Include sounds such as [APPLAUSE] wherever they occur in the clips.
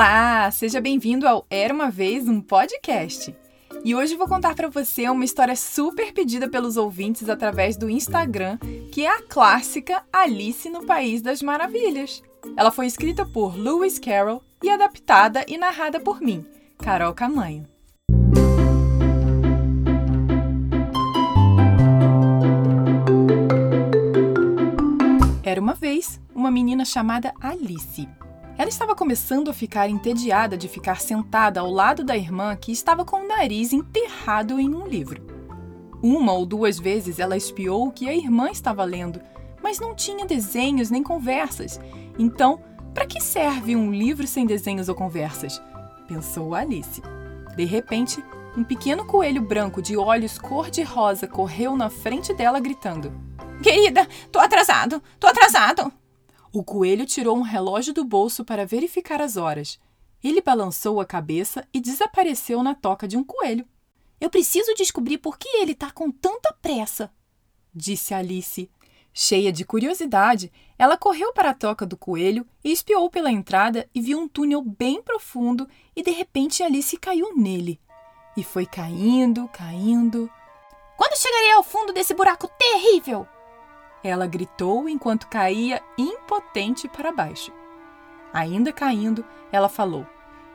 Olá, seja bem-vindo ao Era uma vez um podcast. E hoje vou contar para você uma história super pedida pelos ouvintes através do Instagram, que é a clássica Alice no País das Maravilhas. Ela foi escrita por Lewis Carroll e adaptada e narrada por mim, Carol Camanho. Era uma vez uma menina chamada Alice. Ela estava começando a ficar entediada de ficar sentada ao lado da irmã que estava com o nariz enterrado em um livro. Uma ou duas vezes ela espiou o que a irmã estava lendo, mas não tinha desenhos nem conversas. Então, para que serve um livro sem desenhos ou conversas? Pensou Alice. De repente, um pequeno coelho branco de olhos cor-de-rosa correu na frente dela gritando: Querida, tô atrasado, tô atrasado! O coelho tirou um relógio do bolso para verificar as horas. Ele balançou a cabeça e desapareceu na toca de um coelho. Eu preciso descobrir por que ele está com tanta pressa, disse Alice. Cheia de curiosidade, ela correu para a toca do coelho e espiou pela entrada e viu um túnel bem profundo e de repente Alice caiu nele. E foi caindo, caindo. Quando chegarei ao fundo desse buraco terrível? Ela gritou enquanto caía impotente para baixo. Ainda caindo, ela falou: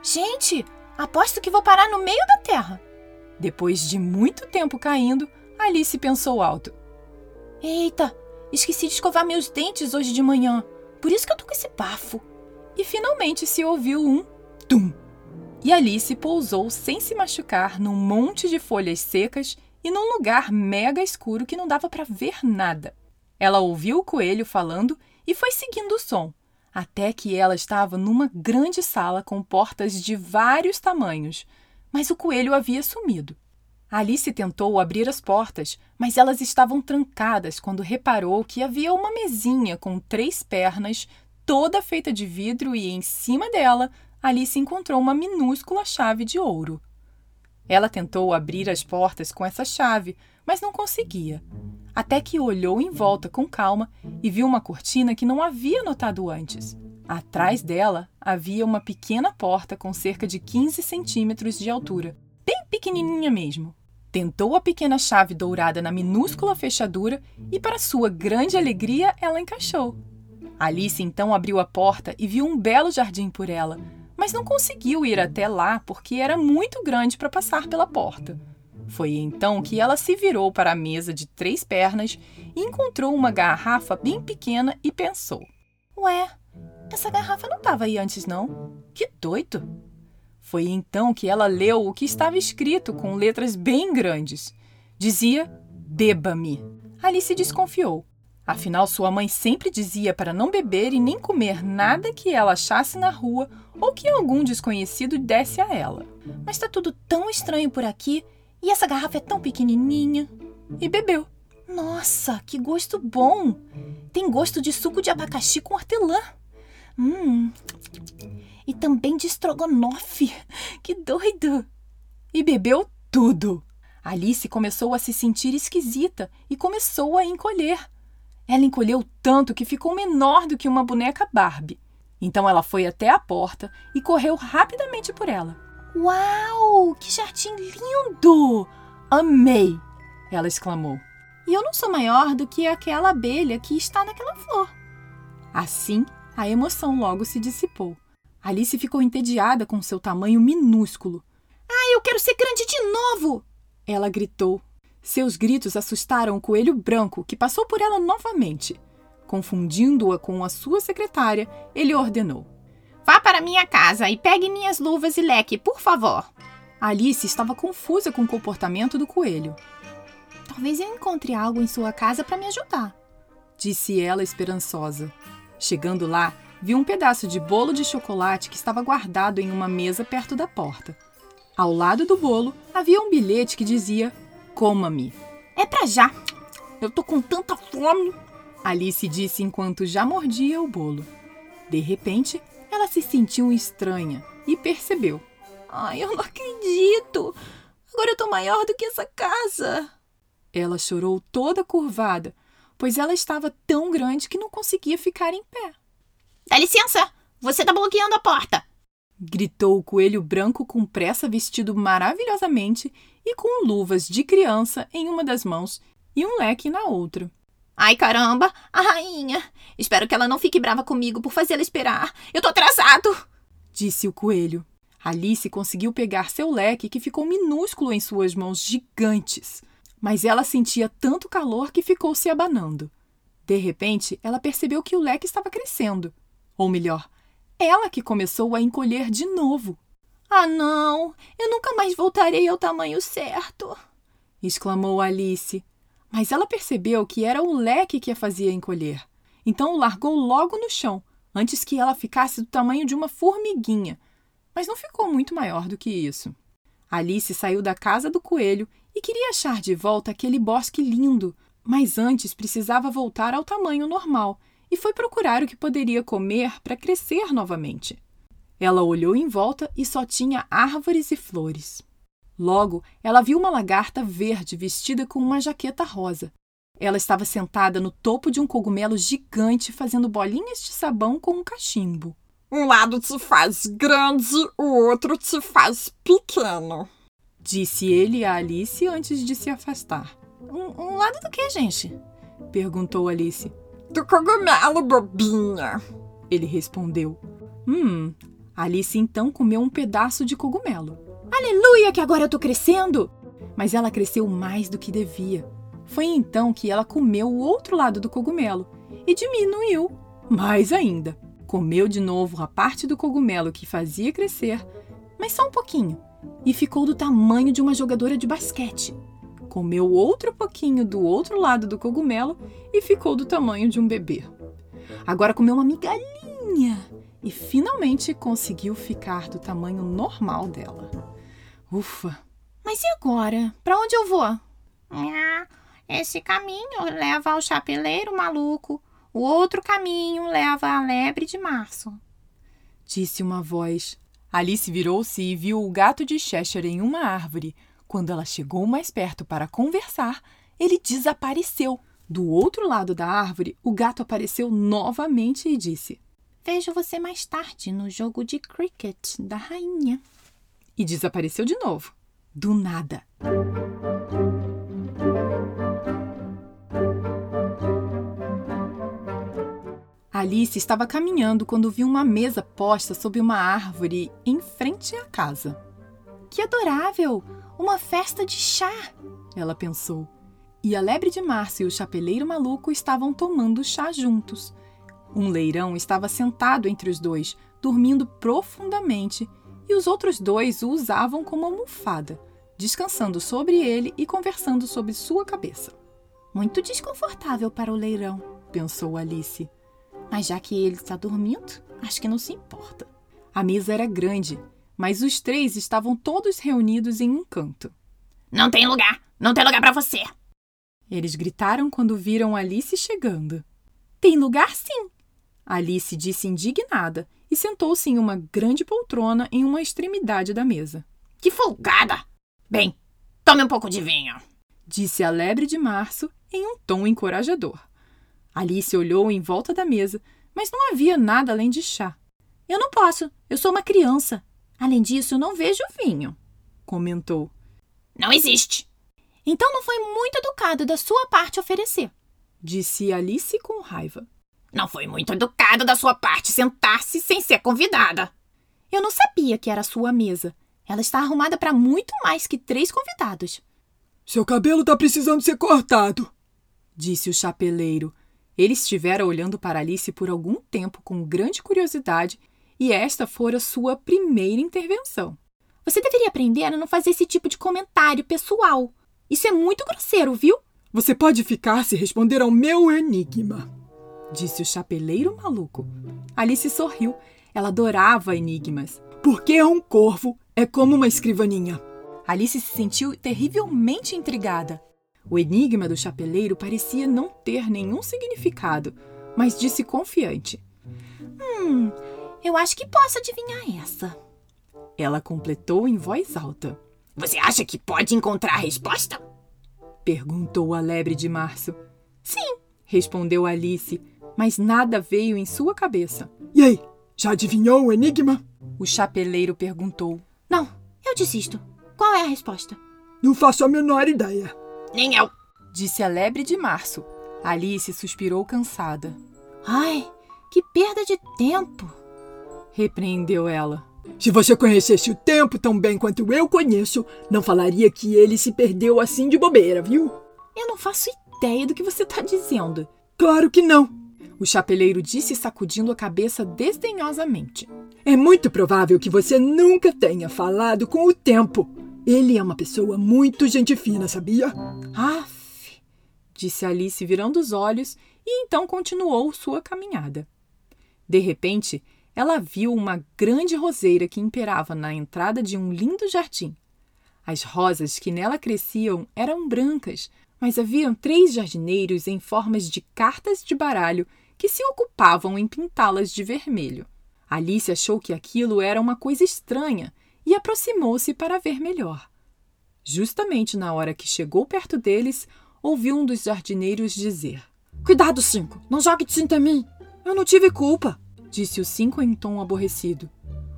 Gente, aposto que vou parar no meio da terra. Depois de muito tempo caindo, Alice pensou alto: Eita, esqueci de escovar meus dentes hoje de manhã. Por isso que eu tô com esse bafo. E finalmente se ouviu um tum. E Alice pousou sem se machucar num monte de folhas secas e num lugar mega escuro que não dava para ver nada. Ela ouviu o coelho falando e foi seguindo o som, até que ela estava numa grande sala com portas de vários tamanhos, mas o coelho havia sumido. Alice tentou abrir as portas, mas elas estavam trancadas quando reparou que havia uma mesinha com três pernas, toda feita de vidro, e em cima dela Alice encontrou uma minúscula chave de ouro. Ela tentou abrir as portas com essa chave, mas não conseguia até que olhou em volta com calma e viu uma cortina que não havia notado antes. Atrás dela havia uma pequena porta com cerca de 15 centímetros de altura, bem pequenininha mesmo. Tentou a pequena chave dourada na minúscula fechadura e, para sua grande alegria, ela encaixou. Alice então abriu a porta e viu um belo jardim por ela, mas não conseguiu ir até lá porque era muito grande para passar pela porta. Foi então que ela se virou para a mesa de três pernas e encontrou uma garrafa bem pequena e pensou: Ué, essa garrafa não estava aí antes, não? Que doido! Foi então que ela leu o que estava escrito com letras bem grandes. Dizia: Beba-me. Alice desconfiou. Afinal, sua mãe sempre dizia para não beber e nem comer nada que ela achasse na rua ou que algum desconhecido desse a ela. Mas está tudo tão estranho por aqui e essa garrafa é tão pequenininha. E bebeu. Nossa, que gosto bom! Tem gosto de suco de abacaxi com hortelã. Hum. E também de estrogonofe. [LAUGHS] Que doido! E bebeu tudo. Alice começou a se sentir esquisita e começou a encolher. Ela encolheu tanto que ficou menor do que uma boneca Barbie. Então ela foi até a porta e correu rapidamente por ela. Uau, que jardim lindo! Amei! Ela exclamou. E eu não sou maior do que aquela abelha que está naquela flor. Assim, a emoção logo se dissipou. Alice ficou entediada com seu tamanho minúsculo. Ah, eu quero ser grande de novo! Ela gritou. Seus gritos assustaram o coelho branco, que passou por ela novamente. Confundindo-a com a sua secretária, ele ordenou: Vá para minha casa e pegue minhas luvas e leque, por favor. Alice estava confusa com o comportamento do coelho. Talvez eu encontre algo em sua casa para me ajudar, disse ela esperançosa. Chegando lá, viu um pedaço de bolo de chocolate que estava guardado em uma mesa perto da porta. Ao lado do bolo havia um bilhete que dizia: Coma-me. É para já. Eu tô com tanta fome. Alice disse enquanto já mordia o bolo. De repente, ela se sentiu estranha e percebeu. Ai, eu não acredito! Agora eu tô maior do que essa casa! Ela chorou toda curvada, pois ela estava tão grande que não conseguia ficar em pé. Dá licença! Você tá bloqueando a porta! gritou o coelho branco com pressa, vestido maravilhosamente e com luvas de criança em uma das mãos e um leque na outra. Ai, caramba, a rainha! Espero que ela não fique brava comigo por fazê-la esperar. Eu tô atrasado! Disse o coelho. Alice conseguiu pegar seu leque, que ficou minúsculo em suas mãos gigantes. Mas ela sentia tanto calor que ficou se abanando. De repente, ela percebeu que o leque estava crescendo. Ou melhor, ela que começou a encolher de novo. Ah, não! Eu nunca mais voltarei ao tamanho certo! exclamou Alice. Mas ela percebeu que era o leque que a fazia encolher. Então o largou logo no chão, antes que ela ficasse do tamanho de uma formiguinha. Mas não ficou muito maior do que isso. Alice saiu da casa do coelho e queria achar de volta aquele bosque lindo, mas antes precisava voltar ao tamanho normal e foi procurar o que poderia comer para crescer novamente. Ela olhou em volta e só tinha árvores e flores. Logo, ela viu uma lagarta verde vestida com uma jaqueta rosa. Ela estava sentada no topo de um cogumelo gigante fazendo bolinhas de sabão com um cachimbo. Um lado te faz grande, o outro te faz pequeno, disse ele a Alice antes de se afastar. Um, um lado do que, gente? perguntou Alice. Do cogumelo, bobinha, ele respondeu. Hum, Alice então comeu um pedaço de cogumelo. Aleluia, que agora eu tô crescendo! Mas ela cresceu mais do que devia. Foi então que ela comeu o outro lado do cogumelo e diminuiu mais ainda. Comeu de novo a parte do cogumelo que fazia crescer, mas só um pouquinho, e ficou do tamanho de uma jogadora de basquete. Comeu outro pouquinho do outro lado do cogumelo e ficou do tamanho de um bebê. Agora comeu uma migalhinha e finalmente conseguiu ficar do tamanho normal dela. Ufa! Mas e agora? Para onde eu vou? Ah, esse caminho leva ao chapeleiro maluco. O outro caminho leva à lebre de março. Disse uma voz. Alice virou-se e viu o gato de Cheshire em uma árvore. Quando ela chegou mais perto para conversar, ele desapareceu. Do outro lado da árvore, o gato apareceu novamente e disse: Vejo você mais tarde no jogo de cricket da rainha e desapareceu de novo. Do nada. Alice estava caminhando quando viu uma mesa posta sob uma árvore em frente à casa. Que adorável! Uma festa de chá! Ela pensou. E a lebre de março e o chapeleiro maluco estavam tomando chá juntos. Um leirão estava sentado entre os dois, dormindo profundamente e os outros dois o usavam como almofada, descansando sobre ele e conversando sobre sua cabeça. Muito desconfortável para o leirão, pensou Alice. Mas já que ele está dormindo, acho que não se importa. A mesa era grande, mas os três estavam todos reunidos em um canto. Não tem lugar! Não tem lugar para você! Eles gritaram quando viram Alice chegando. Tem lugar sim! Alice disse indignada e sentou-se em uma grande poltrona em uma extremidade da mesa. Que folgada! Bem, tome um pouco de vinho, disse a lebre de março em um tom encorajador. Alice olhou em volta da mesa, mas não havia nada além de chá. Eu não posso, eu sou uma criança. Além disso, eu não vejo vinho, comentou. Não existe. Então não foi muito educado da sua parte oferecer, disse Alice com raiva. Não foi muito educado da sua parte sentar-se sem ser convidada. Eu não sabia que era sua mesa. Ela está arrumada para muito mais que três convidados. Seu cabelo está precisando ser cortado, disse o chapeleiro. Ele estivera olhando para Alice por algum tempo com grande curiosidade e esta fora sua primeira intervenção. Você deveria aprender a não fazer esse tipo de comentário pessoal. Isso é muito grosseiro, viu? Você pode ficar se responder ao meu enigma disse o chapeleiro maluco. Alice sorriu. Ela adorava enigmas. Por que um corvo é como uma escrivaninha? Alice se sentiu terrivelmente intrigada. O enigma do chapeleiro parecia não ter nenhum significado, mas disse confiante: Hum, eu acho que posso adivinhar essa. Ela completou em voz alta: Você acha que pode encontrar a resposta? Perguntou a lebre de março. Sim, respondeu Alice, mas nada veio em sua cabeça. E aí, já adivinhou o enigma? O chapeleiro perguntou. Não, eu desisto. Qual é a resposta? Não faço a menor ideia. Nem eu. Disse a lebre de março. Alice suspirou cansada. Ai, que perda de tempo. Repreendeu ela. Se você conhecesse o tempo tão bem quanto eu conheço, não falaria que ele se perdeu assim de bobeira, viu? Eu não faço ideia do que você está dizendo. Claro que não. O chapeleiro disse sacudindo a cabeça desdenhosamente. É muito provável que você nunca tenha falado com o tempo. Ele é uma pessoa muito gente fina, sabia? Aff, disse Alice virando os olhos e então continuou sua caminhada. De repente, ela viu uma grande roseira que imperava na entrada de um lindo jardim. As rosas que nela cresciam eram brancas, mas haviam três jardineiros em formas de cartas de baralho que se ocupavam em pintá-las de vermelho. Alice achou que aquilo era uma coisa estranha e aproximou-se para ver melhor. Justamente na hora que chegou perto deles, ouviu um dos jardineiros dizer: Cuidado, Cinco! Não jogue tinta em mim! Eu não tive culpa! Disse o Cinco em tom aborrecido.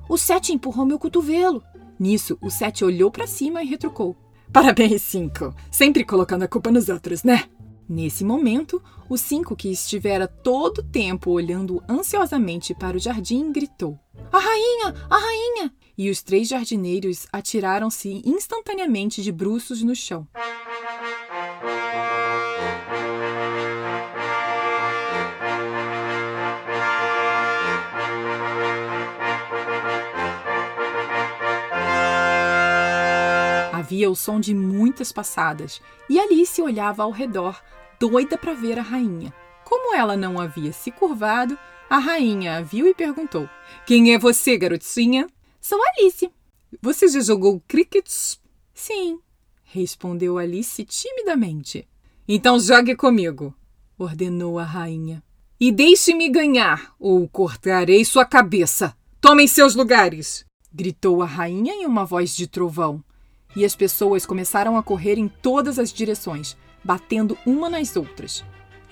O Sete empurrou meu cotovelo. Nisso, o Sete olhou para cima e retrucou: Parabéns, Cinco! Sempre colocando a culpa nos outros, né? Nesse momento, o cinco, que estivera todo o tempo olhando ansiosamente para o jardim, gritou: A rainha! A rainha! E os três jardineiros atiraram-se instantaneamente de bruços no chão. Havia o som de muitas passadas e Alice olhava ao redor, doida para ver a rainha. Como ela não havia se curvado, a rainha a viu e perguntou: Quem é você, garotinha? Sou Alice. Você já jogou cricket? Sim, respondeu Alice timidamente. Então jogue comigo, ordenou a rainha. E deixe-me ganhar, ou cortarei sua cabeça. Tomem seus lugares! gritou a rainha em uma voz de trovão. E as pessoas começaram a correr em todas as direções, batendo uma nas outras.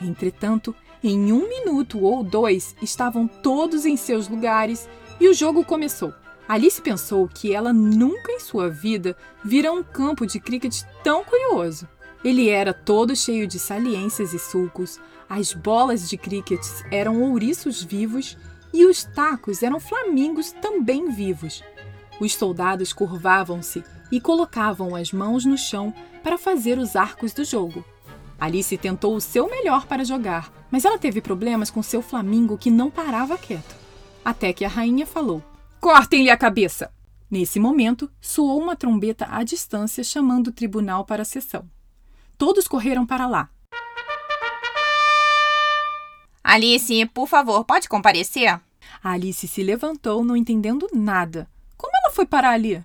Entretanto, em um minuto ou dois, estavam todos em seus lugares e o jogo começou. Alice pensou que ela nunca em sua vida vira um campo de cricket tão curioso. Ele era todo cheio de saliências e sulcos, as bolas de cricket eram ouriços vivos e os tacos eram flamingos também vivos. Os soldados curvavam-se e colocavam as mãos no chão para fazer os arcos do jogo. Alice tentou o seu melhor para jogar, mas ela teve problemas com seu flamingo que não parava quieto. Até que a rainha falou: Cortem-lhe a cabeça! Nesse momento, soou uma trombeta à distância chamando o tribunal para a sessão. Todos correram para lá. Alice, por favor, pode comparecer? A Alice se levantou, não entendendo nada. Ela foi parar ali?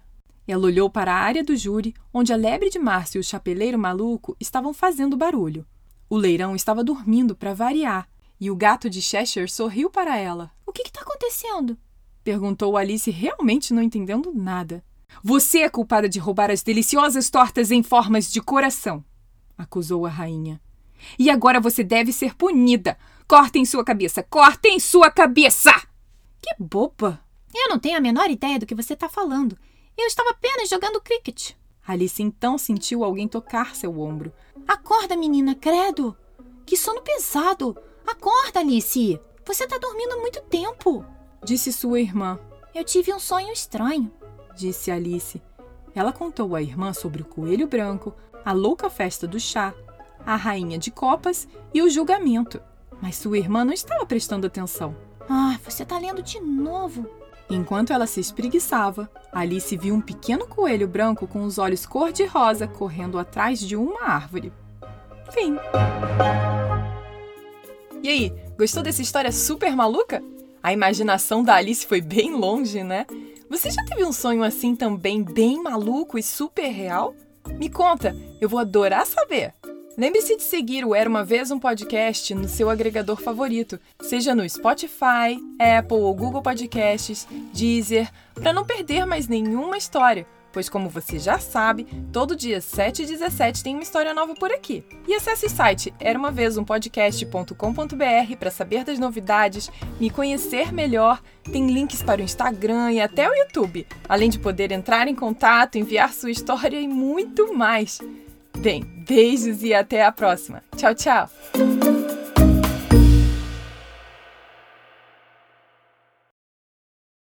Ela olhou para a área do júri, onde a lebre de Márcio e o chapeleiro maluco estavam fazendo barulho. O leirão estava dormindo para variar, e o gato de Cheshire sorriu para ela. O que está acontecendo? Perguntou Alice, realmente não entendendo nada. Você é culpada de roubar as deliciosas tortas em formas de coração, acusou a rainha. E agora você deve ser punida. Cortem sua cabeça! Cortem sua cabeça! Que boba! Eu não tenho a menor ideia do que você está falando. Eu estava apenas jogando cricket. Alice então sentiu alguém tocar seu ombro. Acorda, menina, credo! Que sono pesado! Acorda, Alice! Você está dormindo há muito tempo! Disse sua irmã. Eu tive um sonho estranho, disse Alice. Ela contou à irmã sobre o coelho branco, a louca festa do chá, a rainha de copas e o julgamento. Mas sua irmã não estava prestando atenção. Ah, você está lendo de novo. Enquanto ela se espreguiçava, Alice viu um pequeno coelho branco com os olhos cor-de-rosa correndo atrás de uma árvore. Fim. E aí, gostou dessa história super maluca? A imaginação da Alice foi bem longe, né? Você já teve um sonho assim também, bem maluco e super real? Me conta, eu vou adorar saber! Lembre-se de seguir o Era Uma Vez um Podcast no seu agregador favorito, seja no Spotify, Apple ou Google Podcasts, Deezer, para não perder mais nenhuma história. pois como você já sabe, todo dia 7 e 17 tem uma história nova por aqui. E acesse o site era uma vez um podcast.com.br para saber das novidades, me conhecer melhor, tem links para o Instagram e até o YouTube, além de poder entrar em contato, enviar sua história e muito mais. Bem, beijos e até a próxima. Tchau, tchau!